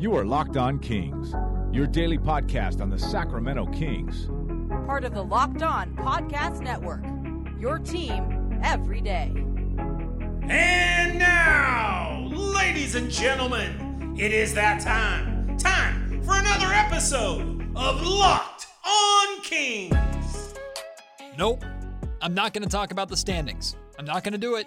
You are Locked On Kings, your daily podcast on the Sacramento Kings. Part of the Locked On Podcast Network. Your team every day. And now, ladies and gentlemen, it is that time. Time for another episode of Locked On Kings. Nope. I'm not going to talk about the standings. I'm not going to do it.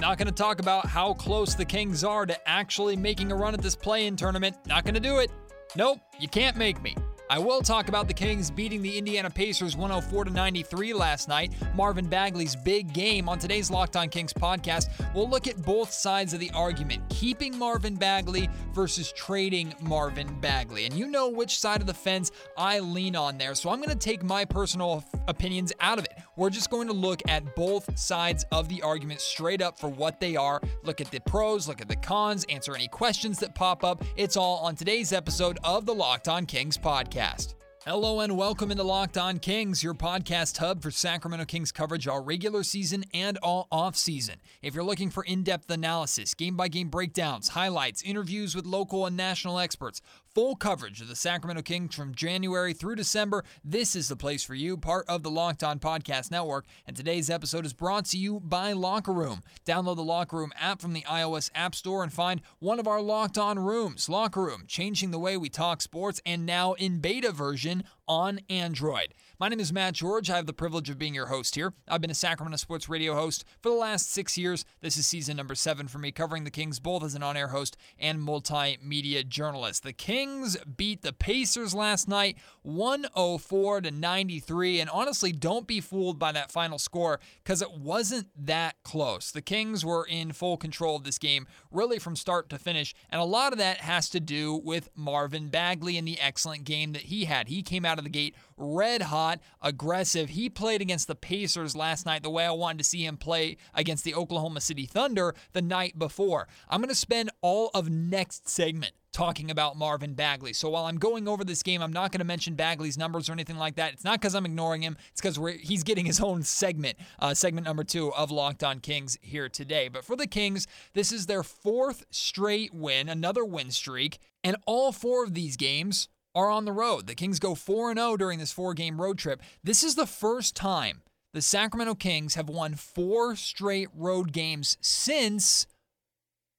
Not going to talk about how close the Kings are to actually making a run at this play in tournament. Not going to do it. Nope, you can't make me. I will talk about the Kings beating the Indiana Pacers 104 to 93 last night. Marvin Bagley's big game on today's Locked On Kings podcast. We'll look at both sides of the argument, keeping Marvin Bagley versus trading Marvin Bagley. And you know which side of the fence I lean on there. So I'm going to take my personal opinions out of it. We're just going to look at both sides of the argument straight up for what they are. Look at the pros, look at the cons, answer any questions that pop up. It's all on today's episode of the Locked On Kings podcast podcast. Hello and welcome into Locked On Kings, your podcast hub for Sacramento Kings coverage all regular season and all off season. If you're looking for in depth analysis, game by game breakdowns, highlights, interviews with local and national experts, full coverage of the Sacramento Kings from January through December, this is the place for you, part of the Locked On Podcast Network. And today's episode is brought to you by Locker Room. Download the Locker Room app from the iOS App Store and find one of our Locked On rooms. Locker Room, changing the way we talk sports, and now in beta version on Android. My name is Matt George. I have the privilege of being your host here. I've been a Sacramento sports radio host for the last six years. This is season number seven for me, covering the Kings both as an on air host and multimedia journalist. The Kings beat the Pacers last night 104 to 93. And honestly, don't be fooled by that final score because it wasn't that close. The Kings were in full control of this game, really from start to finish. And a lot of that has to do with Marvin Bagley and the excellent game that he had. He came out of the gate red hot, aggressive. He played against the Pacers last night the way I wanted to see him play against the Oklahoma City Thunder the night before. I'm going to spend all of next segment talking about Marvin Bagley. So while I'm going over this game, I'm not going to mention Bagley's numbers or anything like that. It's not because I'm ignoring him. It's because he's getting his own segment, uh, segment number two of Locked On Kings here today. But for the Kings, this is their fourth straight win, another win streak, and all four of these games are on the road. The Kings go 4 0 during this four game road trip. This is the first time the Sacramento Kings have won four straight road games since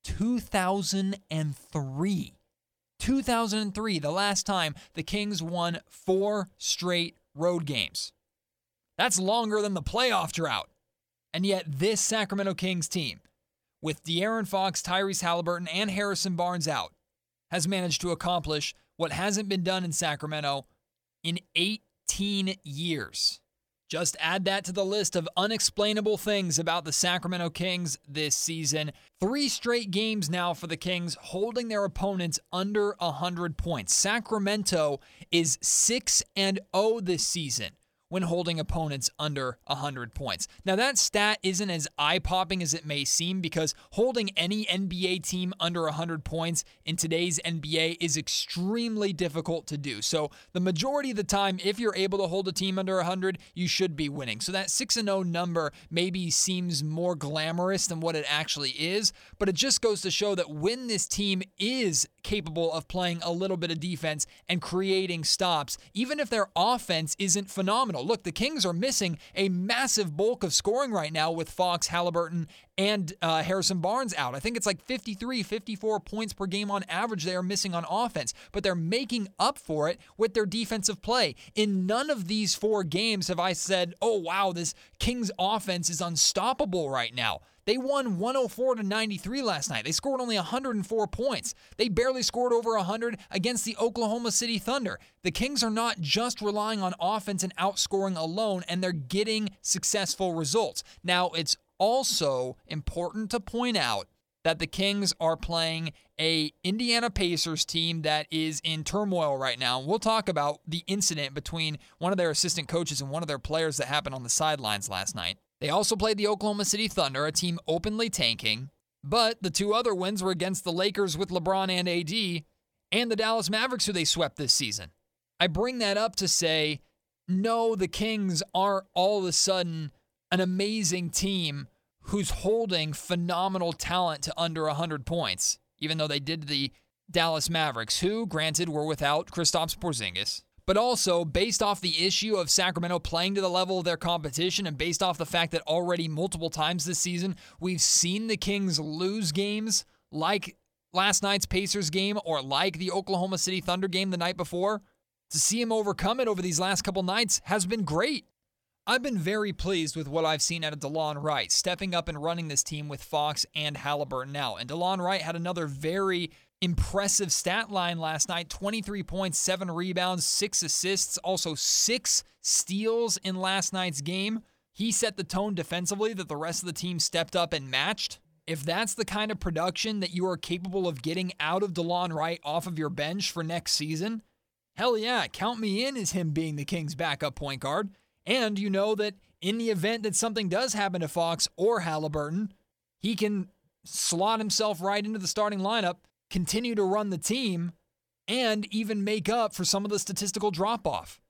2003. 2003, the last time the Kings won four straight road games. That's longer than the playoff drought. And yet, this Sacramento Kings team, with De'Aaron Fox, Tyrese Halliburton, and Harrison Barnes out, has managed to accomplish what hasn't been done in Sacramento in 18 years. Just add that to the list of unexplainable things about the Sacramento Kings this season. Three straight games now for the Kings holding their opponents under 100 points. Sacramento is 6 and 0 this season when holding opponents under 100 points. Now, that stat isn't as eye popping as it may seem because holding any NBA team under 100 points in today's NBA is extremely difficult to do. So, the majority of the time, if you're able to hold a team under 100, you should be winning. So, that 6 0 number maybe seems more glamorous than what it actually is, but it just goes to show that when this team is capable of playing a little bit of defense and creating stops, even if their offense isn't phenomenal. Look, the Kings are missing a massive bulk of scoring right now with Fox, Halliburton, and uh, Harrison Barnes out. I think it's like 53, 54 points per game on average they are missing on offense, but they're making up for it with their defensive play. In none of these four games have I said, oh, wow, this Kings offense is unstoppable right now. They won 104 to 93 last night. They scored only 104 points. They barely scored over 100 against the Oklahoma City Thunder. The Kings are not just relying on offense and outscoring alone, and they're getting successful results. Now, it's also important to point out that the Kings are playing a Indiana Pacers team that is in turmoil right now. We'll talk about the incident between one of their assistant coaches and one of their players that happened on the sidelines last night. They also played the Oklahoma City Thunder, a team openly tanking, but the two other wins were against the Lakers with LeBron and AD and the Dallas Mavericks, who they swept this season. I bring that up to say, no, the Kings aren't all of a sudden an amazing team who's holding phenomenal talent to under 100 points, even though they did the Dallas Mavericks, who, granted, were without Kristaps Porzingis, but also based off the issue of Sacramento playing to the level of their competition and based off the fact that already multiple times this season we've seen the Kings lose games like last night's Pacers game or like the Oklahoma City Thunder game the night before, to see him overcome it over these last couple nights has been great. I've been very pleased with what I've seen out of DeLon Wright, stepping up and running this team with Fox and Halliburton now. And DeLon Wright had another very impressive stat line last night 23 points, seven rebounds, six assists, also six steals in last night's game. He set the tone defensively that the rest of the team stepped up and matched. If that's the kind of production that you are capable of getting out of DeLon Wright off of your bench for next season, hell yeah, count me in as him being the Kings' backup point guard. And you know that in the event that something does happen to Fox or Halliburton, he can slot himself right into the starting lineup, continue to run the team, and even make up for some of the statistical drop off.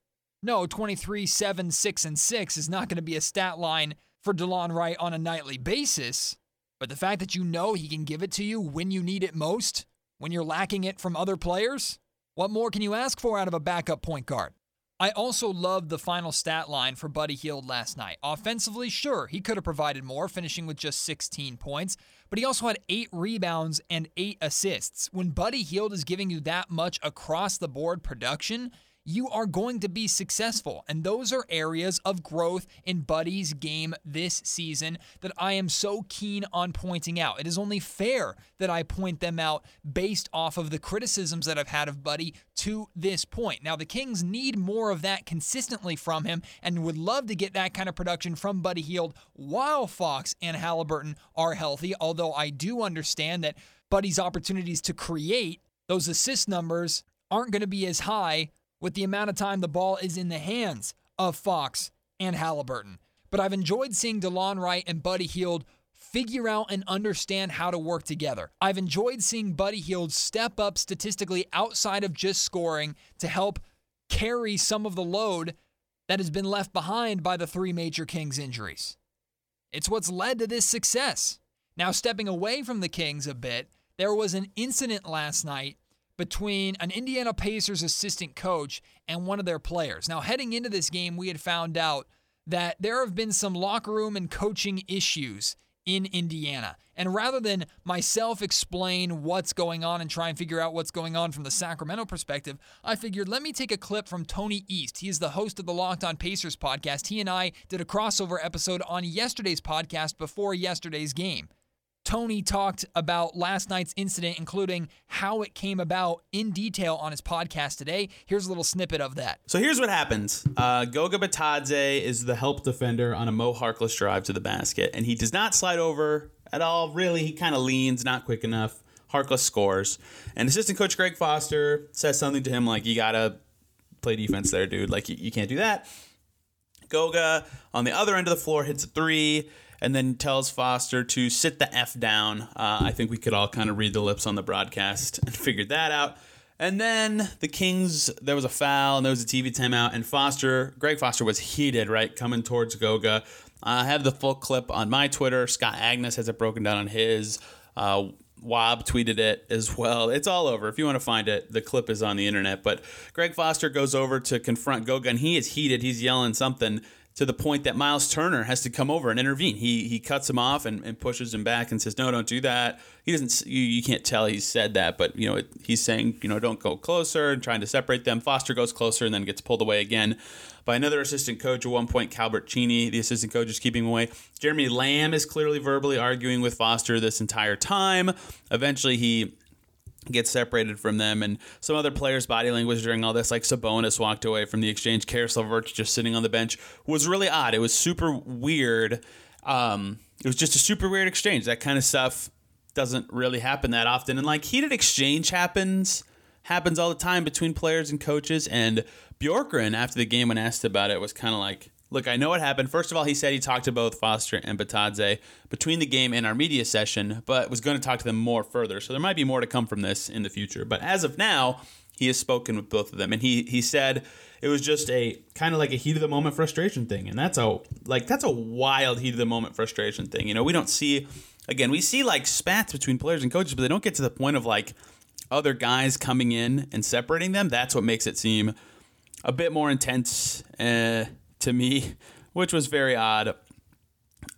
No, 23, 7, 6, and 6 is not going to be a stat line for DeLon Wright on a nightly basis. But the fact that you know he can give it to you when you need it most, when you're lacking it from other players, what more can you ask for out of a backup point guard? I also loved the final stat line for Buddy Hield last night. Offensively, sure, he could have provided more, finishing with just 16 points, but he also had eight rebounds and eight assists. When Buddy Hield is giving you that much across the board production, you are going to be successful. And those are areas of growth in Buddy's game this season that I am so keen on pointing out. It is only fair that I point them out based off of the criticisms that I've had of Buddy to this point. Now, the Kings need more of that consistently from him and would love to get that kind of production from Buddy Hield while Fox and Halliburton are healthy, although I do understand that Buddy's opportunities to create those assist numbers aren't going to be as high with the amount of time the ball is in the hands of Fox and Halliburton. But I've enjoyed seeing DeLon Wright and Buddy Hield figure out and understand how to work together. I've enjoyed seeing Buddy Hield step up statistically outside of just scoring to help carry some of the load that has been left behind by the three major Kings injuries. It's what's led to this success. Now, stepping away from the Kings a bit, there was an incident last night between an Indiana Pacers assistant coach and one of their players. Now, heading into this game, we had found out that there have been some locker room and coaching issues in Indiana. And rather than myself explain what's going on and try and figure out what's going on from the Sacramento perspective, I figured let me take a clip from Tony East. He is the host of the Locked On Pacers podcast. He and I did a crossover episode on yesterday's podcast before yesterday's game. Tony talked about last night's incident, including how it came about in detail on his podcast today. Here's a little snippet of that. So here's what happens uh, Goga Bitadze is the help defender on a Mo Harkless drive to the basket, and he does not slide over at all, really. He kind of leans, not quick enough. Harkless scores. And assistant coach Greg Foster says something to him like, You got to play defense there, dude. Like, you, you can't do that. Goga on the other end of the floor hits a three and then tells Foster to sit the F down. Uh, I think we could all kind of read the lips on the broadcast and figured that out. And then the Kings, there was a foul and there was a TV timeout, and Foster, Greg Foster was heated, right, coming towards Goga. I have the full clip on my Twitter. Scott Agness has it broken down on his. Uh, Woj tweeted it as well. It's all over. If you want to find it, the clip is on the internet. But Greg Foster goes over to confront Goga, and he is heated. He's yelling something to the point that Miles Turner has to come over and intervene. He he cuts him off and, and pushes him back and says, "No, don't do that." He doesn't. You, you can't tell he said that, but you know it, he's saying, you know, don't go closer and trying to separate them. Foster goes closer and then gets pulled away again by another assistant coach. At one point, Calbert Cheaney, the assistant coach, is keeping away. Jeremy Lamb is clearly verbally arguing with Foster this entire time. Eventually, he get separated from them and some other players' body language during all this, like Sabonis walked away from the exchange. Caris LeVert just sitting on the bench was really odd. It was super weird. Um, it was just a super weird exchange. That kind of stuff doesn't really happen that often. And like heated exchange happens happens all the time between players and coaches. And Bjorkgren, after the game when asked about it, was kind of like, Look, I know what happened. First of all, he said he talked to both Foster and Bitadze between the game and our media session, but was going to talk to them more further. So there might be more to come from this in the future. But as of now, he has spoken with both of them, and he he said it was just a kind of like a heat of the moment frustration thing, and that's a like that's a wild heat of the moment frustration thing. You know, we don't see again we see like spats between players and coaches, but they don't get to the point of like other guys coming in and separating them, that's what makes it seem a bit more intense uh, to me, which was very odd.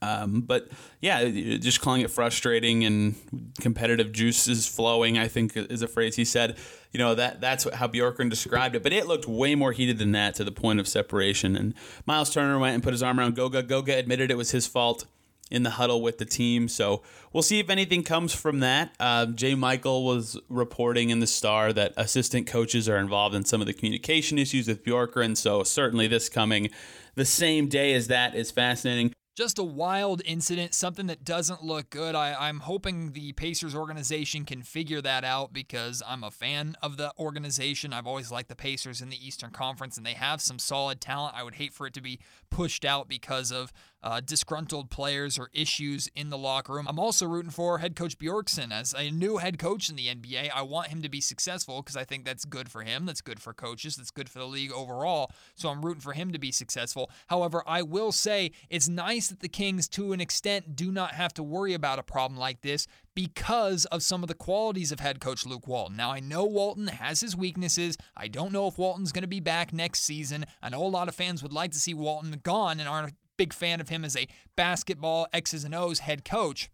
Um, but yeah, just calling it frustrating and competitive juices flowing, I think is a phrase he said. You know that that's how Bjorkgren described it. But it looked way more heated than that to the point of separation. And Miles Turner went and put his arm around Goga. Goga admitted it was his fault in the huddle with the team. So we'll see if anything comes from that. Uh, J. Michael was reporting in the Star that assistant coaches are involved in some of the communication issues with Bjorkgren. So certainly this coming the same day as that is fascinating just a wild incident, something that doesn't look good. I, am hoping the Pacers organization can figure that out because I'm a fan of the organization. I've always liked the Pacers in the Eastern Conference, and they have some solid talent. I would hate for it to be pushed out because of uh, disgruntled players or issues in the locker room. I'm also rooting for head coach Bjorkson as a new head coach in the NBA. I want him to be successful because I think that's good for him. That's good for coaches. That's good for the league overall. So I'm rooting for him to be successful. However, I will say it's nice that the Kings, to an extent, do not have to worry about a problem like this because of some of the qualities of head coach Luke Walton. Now, I know Walton has his weaknesses. I don't know if Walton's going to be back next season. I know a lot of fans would like to see Walton gone and aren't big fan of him as a basketball X's and O's head coach.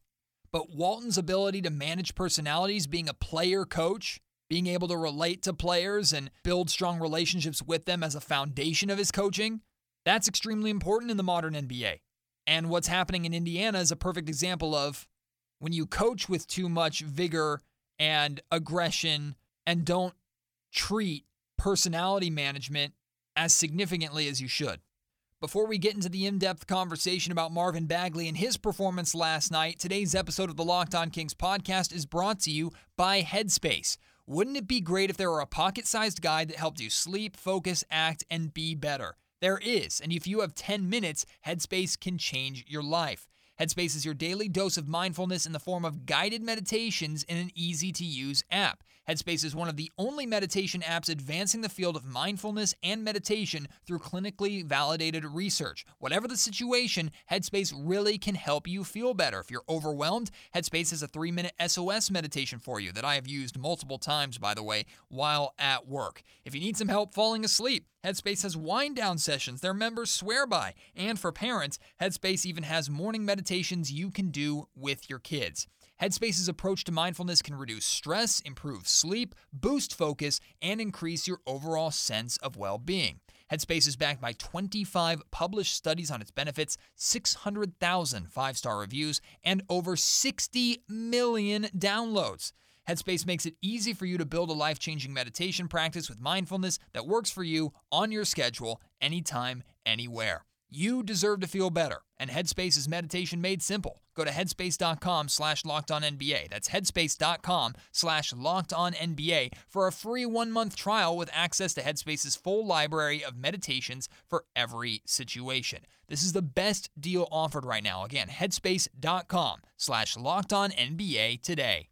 But Walton's ability to manage personalities, being a player coach, being able to relate to players and build strong relationships with them as a foundation of his coaching, that's extremely important in the modern NBA. And what's happening in Indiana is a perfect example of when you coach with too much vigor and aggression and don't treat personality management as significantly as you should. Before we get into the in depth conversation about Marvin Bagley and his performance last night, today's episode of the Locked On Kings podcast is brought to you by Headspace. Wouldn't it be great if there were a pocket sized guide that helped you sleep, focus, act, and be better? There is, and if you have 10 minutes, Headspace can change your life. Headspace is your daily dose of mindfulness in the form of guided meditations in an easy to use app. Headspace is one of the only meditation apps advancing the field of mindfulness and meditation through clinically validated research. Whatever the situation, Headspace really can help you feel better. If you're overwhelmed, Headspace has a three minute SOS meditation for you that I have used multiple times, by the way, while at work. If you need some help falling asleep, Headspace has wind down sessions their members swear by. And for parents, Headspace even has morning meditations you can do with your kids. Headspace's approach to mindfulness can reduce stress, improve sleep, boost focus, and increase your overall sense of well being. Headspace is backed by 25 published studies on its benefits, 600,000 five star reviews, and over 60 million downloads. Headspace makes it easy for you to build a life changing meditation practice with mindfulness that works for you on your schedule, anytime, anywhere. You deserve to feel better, and Headspace is meditation made simple. Go to headspace.com slash locked on NBA. That's headspace.com slash locked on NBA for a free one month trial with access to Headspace's full library of meditations for every situation. This is the best deal offered right now. Again, headspace.com slash locked on NBA today.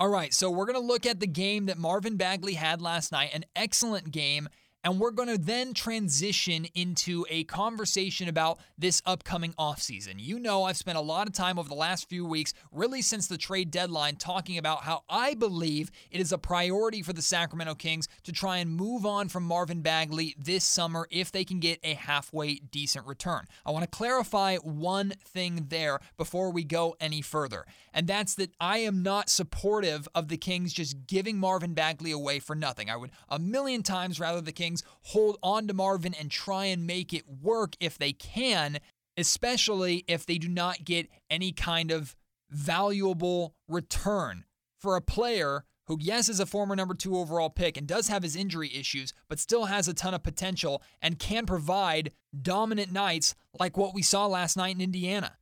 All right, so we're going to look at the game that Marvin Bagley had last night, an excellent game and we're going to then transition into a conversation about this upcoming offseason. You know, I've spent a lot of time over the last few weeks, really since the trade deadline, talking about how I believe it is a priority for the Sacramento Kings to try and move on from Marvin Bagley this summer if they can get a halfway decent return. I want to clarify one thing there before we go any further, and that's that I am not supportive of the Kings just giving Marvin Bagley away for nothing. I would a million times rather the Kings Hold on to Marvin and try and make it work if they can, especially if they do not get any kind of valuable return for a player who, yes, is a former number two overall pick and does have his injury issues, but still has a ton of potential and can provide dominant nights like what we saw last night in Indiana.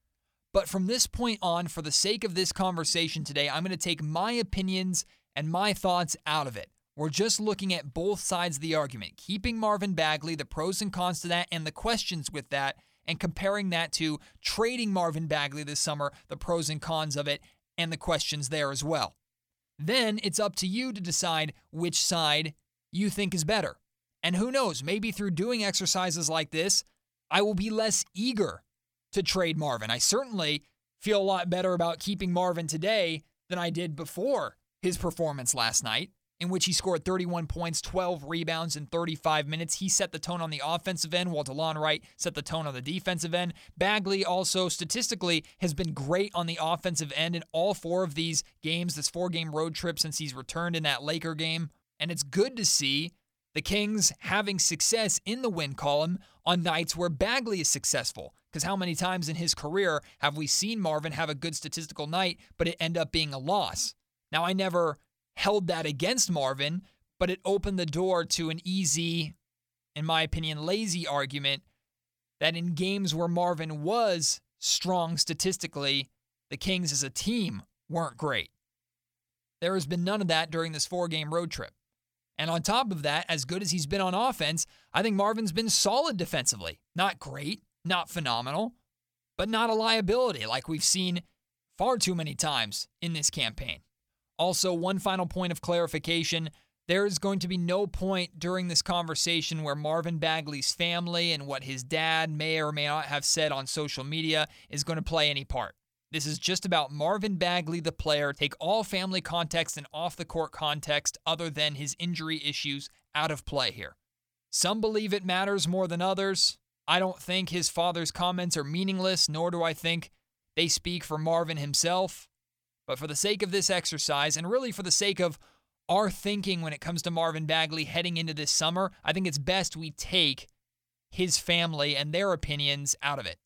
But from this point on, for the sake of this conversation today, I'm going to take my opinions and my thoughts out of it. We're just looking at both sides of the argument, keeping Marvin Bagley, the pros and cons to that, and the questions with that, and comparing that to trading Marvin Bagley this summer, the pros and cons of it, and the questions there as well. Then it's up to you to decide which side you think is better. And who knows, maybe through doing exercises like this, I will be less eager to trade Marvin. I certainly feel a lot better about keeping Marvin today than I did before his performance last night, in which he scored 31 points, 12 rebounds in 35 minutes. He set the tone on the offensive end, while DeLon Wright set the tone on the defensive end. Bagley also statistically has been great on the offensive end in all four of these games, this four game road trip since he's returned in that Laker game. And it's good to see the Kings having success in the win column on nights where Bagley is successful. Because how many times in his career have we seen Marvin have a good statistical night, but it end up being a loss? Now, I never held that against Marvin, but it opened the door to an easy, in my opinion, lazy argument that in games where Marvin was strong statistically, the Kings as a team weren't great. There has been none of that during this four game road trip. And on top of that, as good as he's been on offense, I think Marvin's been solid defensively. Not great, not phenomenal, but not a liability like we've seen far too many times in this campaign. Also, one final point of clarification there is going to be no point during this conversation where Marvin Bagley's family and what his dad may or may not have said on social media is going to play any part. This is just about Marvin Bagley, the player. Take all family context and off the court context, other than his injury issues, out of play here. Some believe it matters more than others. I don't think his father's comments are meaningless, nor do I think they speak for Marvin himself. But for the sake of this exercise, and really for the sake of our thinking when it comes to Marvin Bagley heading into this summer, I think it's best we take his family and their opinions out of it.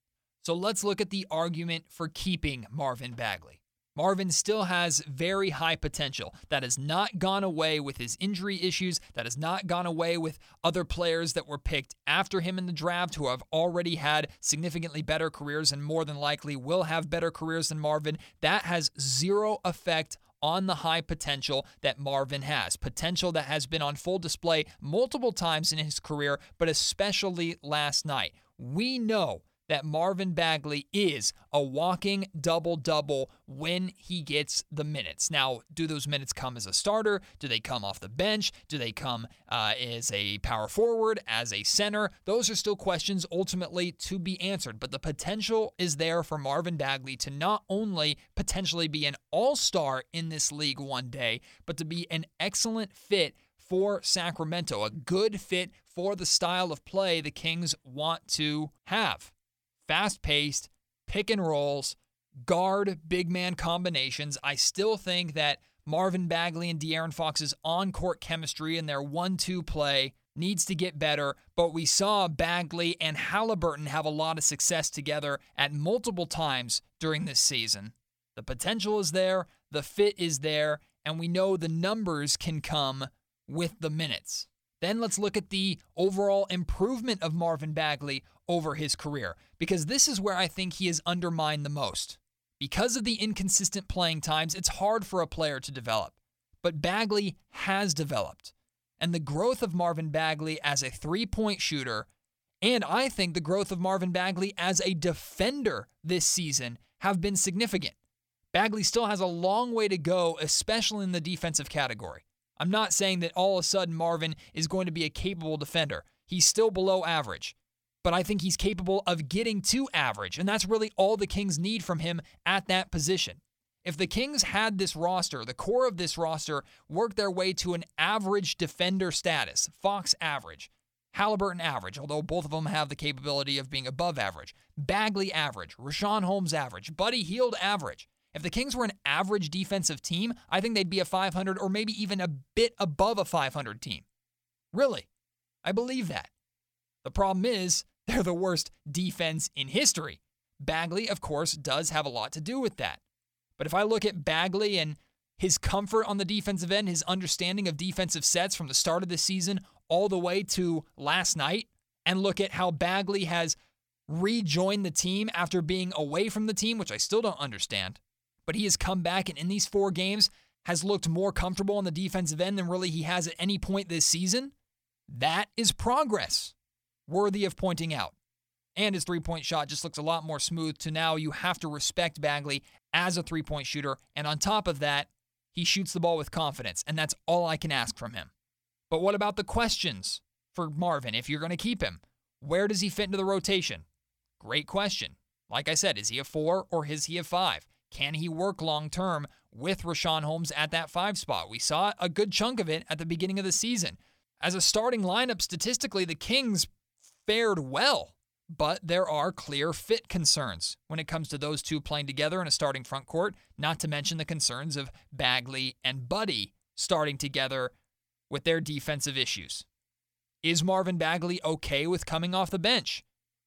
So let's look at the argument for keeping Marvin Bagley. Marvin still has very high potential. That has not gone away with his injury issues. That has not gone away with other players that were picked after him in the draft who have already had significantly better careers and more than likely will have better careers than Marvin. That has zero effect on the high potential that Marvin has. Potential that has been on full display multiple times in his career, but especially last night. We know that Marvin Bagley is a walking double double when he gets the minutes. Now, do those minutes come as a starter? Do they come off the bench? Do they come uh, as a power forward, as a center? Those are still questions ultimately to be answered. But the potential is there for Marvin Bagley to not only potentially be an all star in this league one day, but to be an excellent fit for Sacramento, a good fit for the style of play the Kings want to have fast paced, pick and rolls, guard big man combinations. I still think that Marvin Bagley and De'Aaron Fox's on court chemistry and their one two play needs to get better, but we saw Bagley and Halliburton have a lot of success together at multiple times during this season. The potential is there, the fit is there, and we know the numbers can come with the minutes. Then let's look at the overall improvement of Marvin Bagley over his career, because this is where I think he is undermined the most. Because of the inconsistent playing times, it's hard for a player to develop. But Bagley has developed. And the growth of Marvin Bagley as a three point shooter, and I think the growth of Marvin Bagley as a defender this season, have been significant. Bagley still has a long way to go, especially in the defensive category. I'm not saying that all of a sudden Marvin is going to be a capable defender. He's still below average, but I think he's capable of getting to average, and that's really all the Kings need from him at that position. If the Kings had this roster, the core of this roster, work their way to an average defender status, Fox average, Halliburton average, although both of them have the capability of being above average, Bagley average, Richaun Holmes average, Buddy Hield average. If the Kings were an average defensive team, I think they'd be a 500 or maybe even a bit above a 500 team. Really, I believe that. The problem is, they're the worst defense in history. Bagley, of course, does have a lot to do with that. But if I look at Bagley and his comfort on the defensive end, his understanding of defensive sets from the start of the season all the way to last night, and look at how Bagley has rejoined the team after being away from the team, which I still don't understand but he has come back and in these four games has looked more comfortable on the defensive end than really he has at any point this season. That is progress worthy of pointing out. And his three point shot just looks a lot more smooth to now you have to respect Bagley as a three point shooter. And on top of that, he shoots the ball with confidence. And that's all I can ask from him. But what about the questions for Marvin if you're going to keep him? Where does he fit into the rotation? Great question. Like I said, is he a four or is he a five? Can he work long term with Richaun Holmes at that five spot. We saw a good chunk of it at the beginning of the season. As a starting lineup, statistically, the Kings fared well, but there are clear fit concerns when it comes to those two playing together in a starting front court, not to mention the concerns of Bagley and Buddy starting together with their defensive issues. Is Marvin Bagley okay with coming off the bench?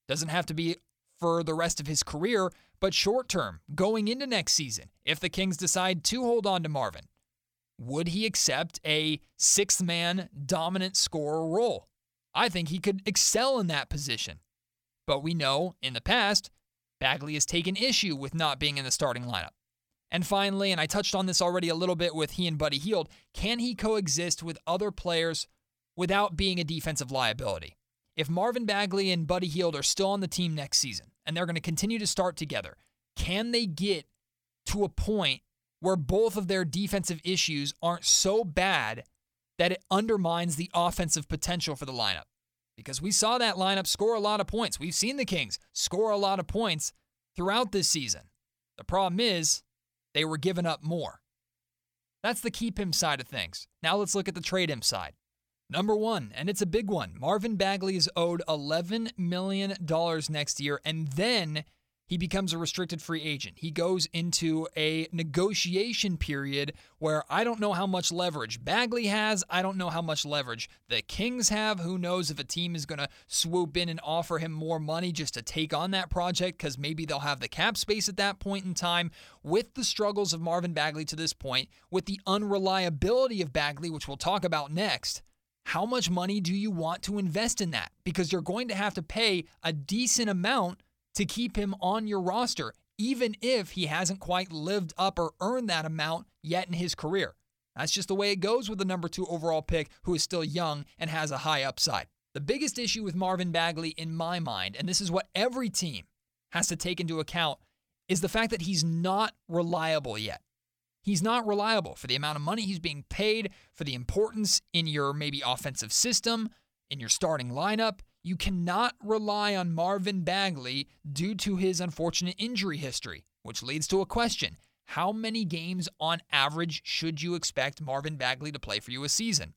Doesn't have to be for the rest of his career, but short term, going into next season, if the Kings decide to hold on to Marvin, would he accept a sixth man dominant scorer role? I think he could excel in that position. But we know in the past, Bagley has taken issue with not being in the starting lineup. And finally, and I touched on this already a little bit with he and Buddy Hield, can he coexist with other players without being a defensive liability? If Marvin Bagley and Buddy Hield are still on the team next season and they're going to continue to start together, can they get to a point where both of their defensive issues aren't so bad that it undermines the offensive potential for the lineup? Because we saw that lineup score a lot of points. We've seen the Kings score a lot of points throughout this season. The problem is they were giving up more. That's the keep him side of things. Now let's look at the trade him side. Number one, and it's a big one Marvin Bagley is owed $11 million next year, and then he becomes a restricted free agent. He goes into a negotiation period where I don't know how much leverage Bagley has. I don't know how much leverage the Kings have. Who knows if a team is going to swoop in and offer him more money just to take on that project because maybe they'll have the cap space at that point in time. With the struggles of Marvin Bagley to this point, with the unreliability of Bagley, which we'll talk about next. How much money do you want to invest in that? Because you're going to have to pay a decent amount to keep him on your roster, even if he hasn't quite lived up or earned that amount yet in his career. That's just the way it goes with the number two overall pick who is still young and has a high upside. The biggest issue with Marvin Bagley, in my mind, and this is what every team has to take into account, is the fact that he's not reliable yet. He's not reliable for the amount of money he's being paid, for the importance in your maybe offensive system, in your starting lineup. You cannot rely on Marvin Bagley due to his unfortunate injury history, which leads to a question. How many games on average should you expect Marvin Bagley to play for you a season?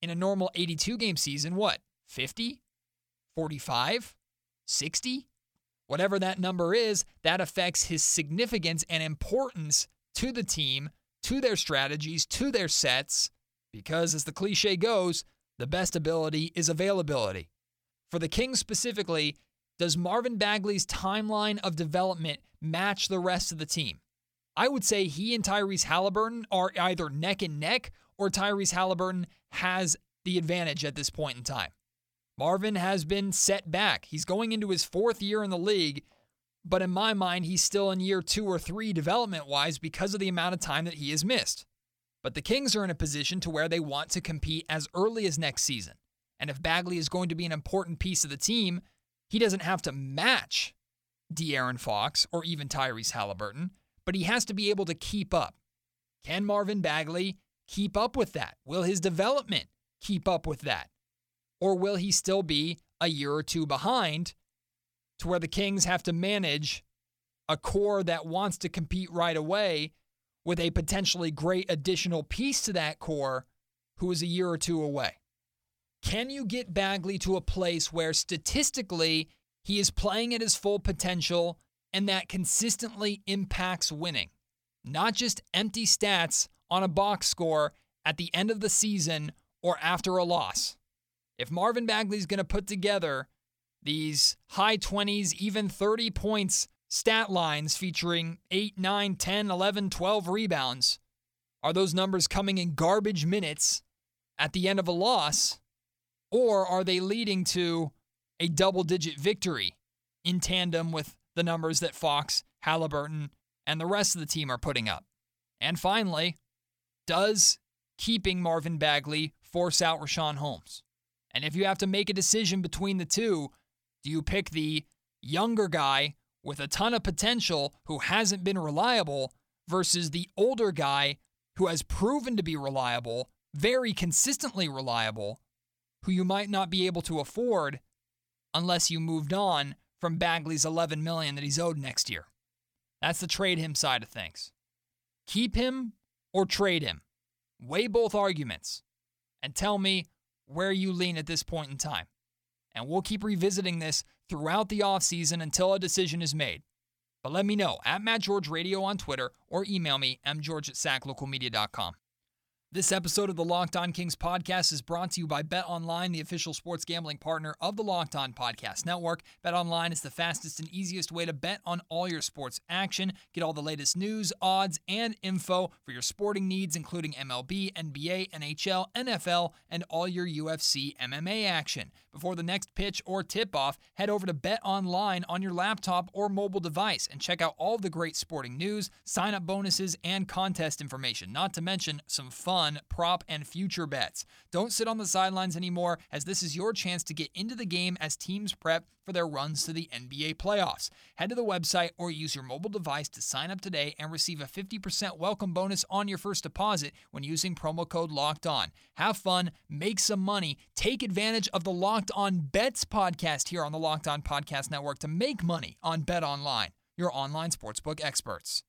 In a normal 82 game season, what? 50? 45? 60? Whatever that number is, that affects his significance and importance to the team, to their strategies, to their sets, because as the cliche goes, the best ability is availability. For the Kings specifically, does Marvin Bagley's timeline of development match the rest of the team? I would say he and Tyrese Halliburton are either neck and neck, or Tyrese Halliburton has the advantage at this point in time. Marvin has been set back. He's going into his fourth year in the league, but in my mind, he's still in year two or three development wise because of the amount of time that he has missed. But the Kings are in a position to where they want to compete as early as next season. And if Bagley is going to be an important piece of the team, he doesn't have to match De'Aaron Fox or even Tyrese Halliburton, but he has to be able to keep up. Can Marvin Bagley keep up with that? Will his development keep up with that? Or will he still be a year or two behind to where the Kings have to manage a core that wants to compete right away with a potentially great additional piece to that core who is a year or two away? Can you get Bagley to a place where statistically he is playing at his full potential and that consistently impacts winning? Not just empty stats on a box score at the end of the season or after a loss. If Marvin Bagley's going to put together these high 20s, even 30 points stat lines featuring 8, 9, 10, 11, 12 rebounds, are those numbers coming in garbage minutes at the end of a loss? Or are they leading to a double digit victory in tandem with the numbers that Fox, Halliburton, and the rest of the team are putting up? And finally, does keeping Marvin Bagley force out Richaun Holmes? And if you have to make a decision between the two, do you pick the younger guy with a ton of potential who hasn't been reliable versus the older guy who has proven to be reliable, very consistently reliable, who you might not be able to afford unless you moved on from Bagley's 11 million that he's owed next year. That's the trade him side of things. Keep him or trade him. Weigh both arguments and tell me where you lean at this point in time. And we'll keep revisiting this throughout the offseason until a decision is made. But let me know at Matt George Radio on Twitter or email me, mgeorge at saclocalmedia.com. This episode of the Locked On Kings podcast is brought to you by Bet Online, the official sports gambling partner of the Locked On Podcast Network. Bet Online is the fastest and easiest way to bet on all your sports action. Get all the latest news, odds, and info for your sporting needs, including MLB, NBA, NHL, NFL, and all your UFC MMA action. Before the next pitch or tip off, head over to Bet Online on your laptop or mobile device and check out all the great sporting news, sign up bonuses, and contest information, not to mention some fun prop and future bets. Don't sit on the sidelines anymore, as this is your chance to get into the game as teams prep for their runs to the NBA playoffs. Head to the website or use your mobile device to sign up today and receive a 50% welcome bonus on your first deposit when using promo code Locked On. Have fun, make some money, take advantage of the Locked On Bets podcast here on the Locked On Podcast Network to make money on Bet Online, your online sportsbook experts.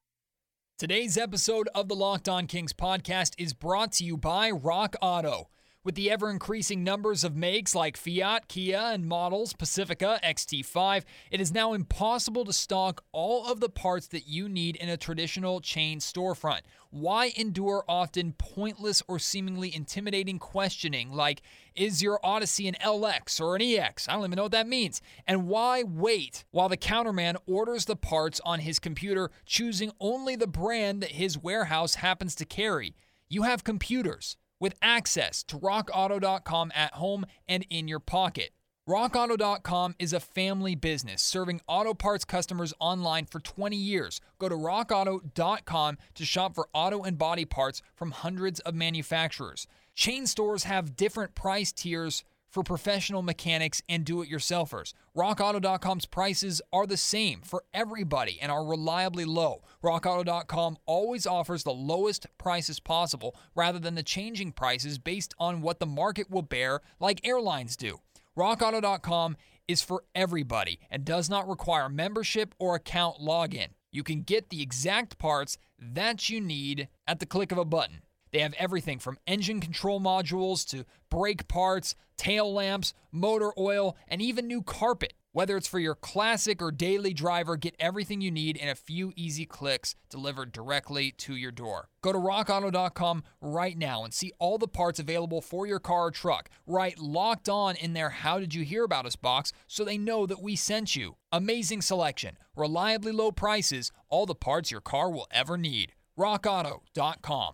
Today's episode of the Locked On Kings podcast is brought to you by Rock Auto. With the ever increasing numbers of makes like Fiat, Kia, and models Pacifica, XT5, it is now impossible to stock all of the parts that you need in a traditional chain storefront. Why endure often pointless or seemingly intimidating questioning like, is your Odyssey an LX or an EX? I don't even know what that means. And why wait while the counterman orders the parts on his computer, choosing only the brand that his warehouse happens to carry? You have computers with access to rockauto.com at home and in your pocket. RockAuto.com is a family business serving auto parts customers online for 20 years. Go to RockAuto.com to shop for auto and body parts from hundreds of manufacturers. Chain stores have different price tiers for professional mechanics and do it yourselfers. RockAuto.com's prices are the same for everybody and are reliably low. RockAuto.com always offers the lowest prices possible rather than the changing prices based on what the market will bear, like airlines do. RockAuto.com is for everybody and does not require membership or account login. You can get the exact parts that you need at the click of a button. They have everything from engine control modules to brake parts, tail lamps, motor oil, and even new carpet. Whether it's for your classic or daily driver, get everything you need in a few easy clicks delivered directly to your door. Go to rockauto.com right now and see all the parts available for your car or truck. Write locked on in their How Did You Hear About Us box so they know that we sent you. Amazing selection, reliably low prices, all the parts your car will ever need. rockauto.com.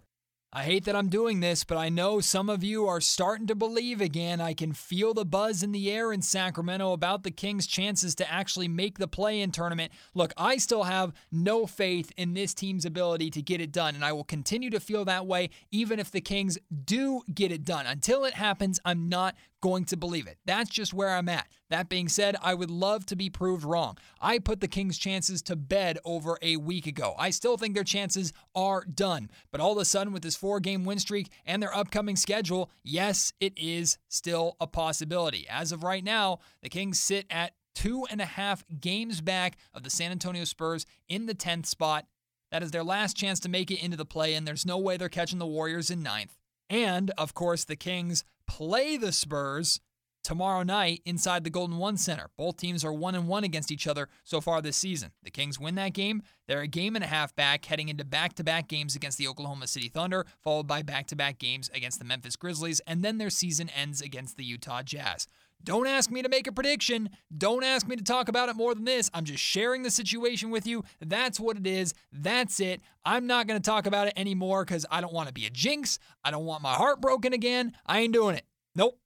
I hate that I'm doing this, but I know some of you are starting to believe again. I can feel the buzz in the air in Sacramento about the Kings' chances to actually make the play in tournament. Look, I still have no faith in this team's ability to get it done, and I will continue to feel that way even if the Kings do get it done. Until it happens, I'm not going to believe it. That's just where I'm at. That being said, I would love to be proved wrong. I put the Kings' chances to bed over a week ago. I still think their chances are done. But all of a sudden, with this four game win streak and their upcoming schedule, yes, it is still a possibility. As of right now, the Kings sit at two and a half games back of the San Antonio Spurs in the 10th spot. That is their last chance to make it into the play, and there's no way they're catching the Warriors in ninth. And, of course, the Kings play the Spurs tomorrow night inside the Golden One Center. Both teams are one and one against each other so far this season. The Kings win that game. They're a game and a half back, heading into back-to-back games against the Oklahoma City Thunder, followed by back-to-back games against the Memphis Grizzlies, and then their season ends against the Utah Jazz. Don't ask me to make a prediction. Don't ask me to talk about it more than this. I'm just sharing the situation with you. That's what it is. That's it. I'm not going to talk about it anymore because I don't want to be a jinx. I don't want my heart broken again. I ain't doing it. Nope,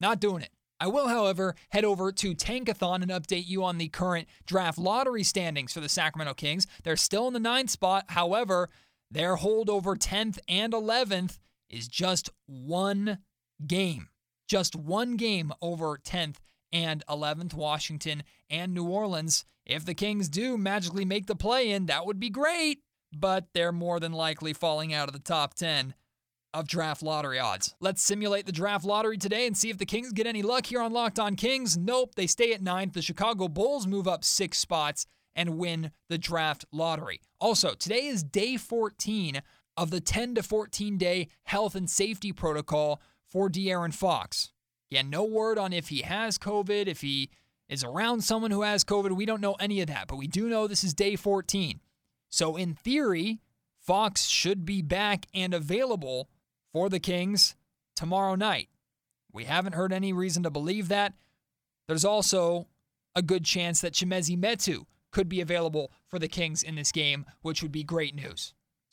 not doing it. I will, however, head over to Tankathon and update you on the current draft lottery standings for the Sacramento Kings. They're still in the ninth spot. However, their hold over 10th and 11th is just one game. Just one game over 10th and 11th, Washington and New Orleans. If the Kings do magically make the play in, that would be great, but they're more than likely falling out of the top 10 of draft lottery odds. Let's simulate the draft lottery today and see if the Kings get any luck here on Locked On Kings. Nope, they stay at ninth. The Chicago Bulls move up six spots and win the draft lottery. Also, today is day 14 of the 10 to 14 day health and safety protocol for De'Aaron Fox. Again, no word on if he has COVID, if he is around someone who has COVID. We don't know any of that, but we do know this is day 14. So, in theory, Fox should be back and available for the Kings tomorrow night. We haven't heard any reason to believe that. There's also a good chance that Chimezie Metu could be available for the Kings in this game, which would be great news.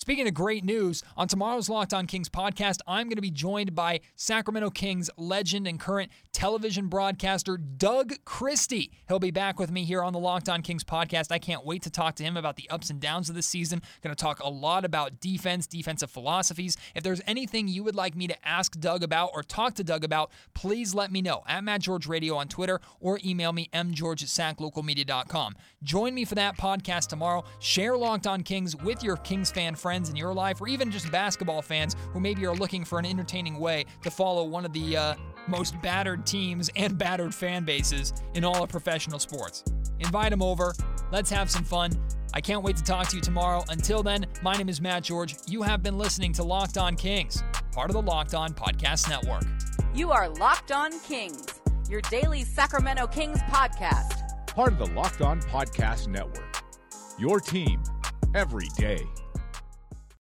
Speaking of great news, on tomorrow's Locked On Kings podcast, I'm going to be joined by Sacramento Kings legend and current television broadcaster Doug Christie. He'll be back with me here on the Locked On Kings podcast. I can't wait to talk to him about the ups and downs of this season. Going to talk a lot about defense, defensive philosophies. If there's anything you would like me to ask Doug about or talk to Doug about, please let me know at Matt George Radio on Twitter or email me mgeorge at saclocalmedia.com. Join me for that podcast tomorrow. Share Locked On Kings with your Kings fan friends friends in your life, or even just basketball fans who maybe are looking for an entertaining way to follow one of the uh, most battered teams and battered fan bases in all of professional sports. Invite them over. Let's have some fun. I can't wait to talk to you tomorrow. Until then, my name is Matt George. You have been listening to Locked On Kings, part of the Locked On Podcast Network. You are Locked On Kings, your daily Sacramento Kings podcast. Part of the Locked On Podcast Network. Your team every day.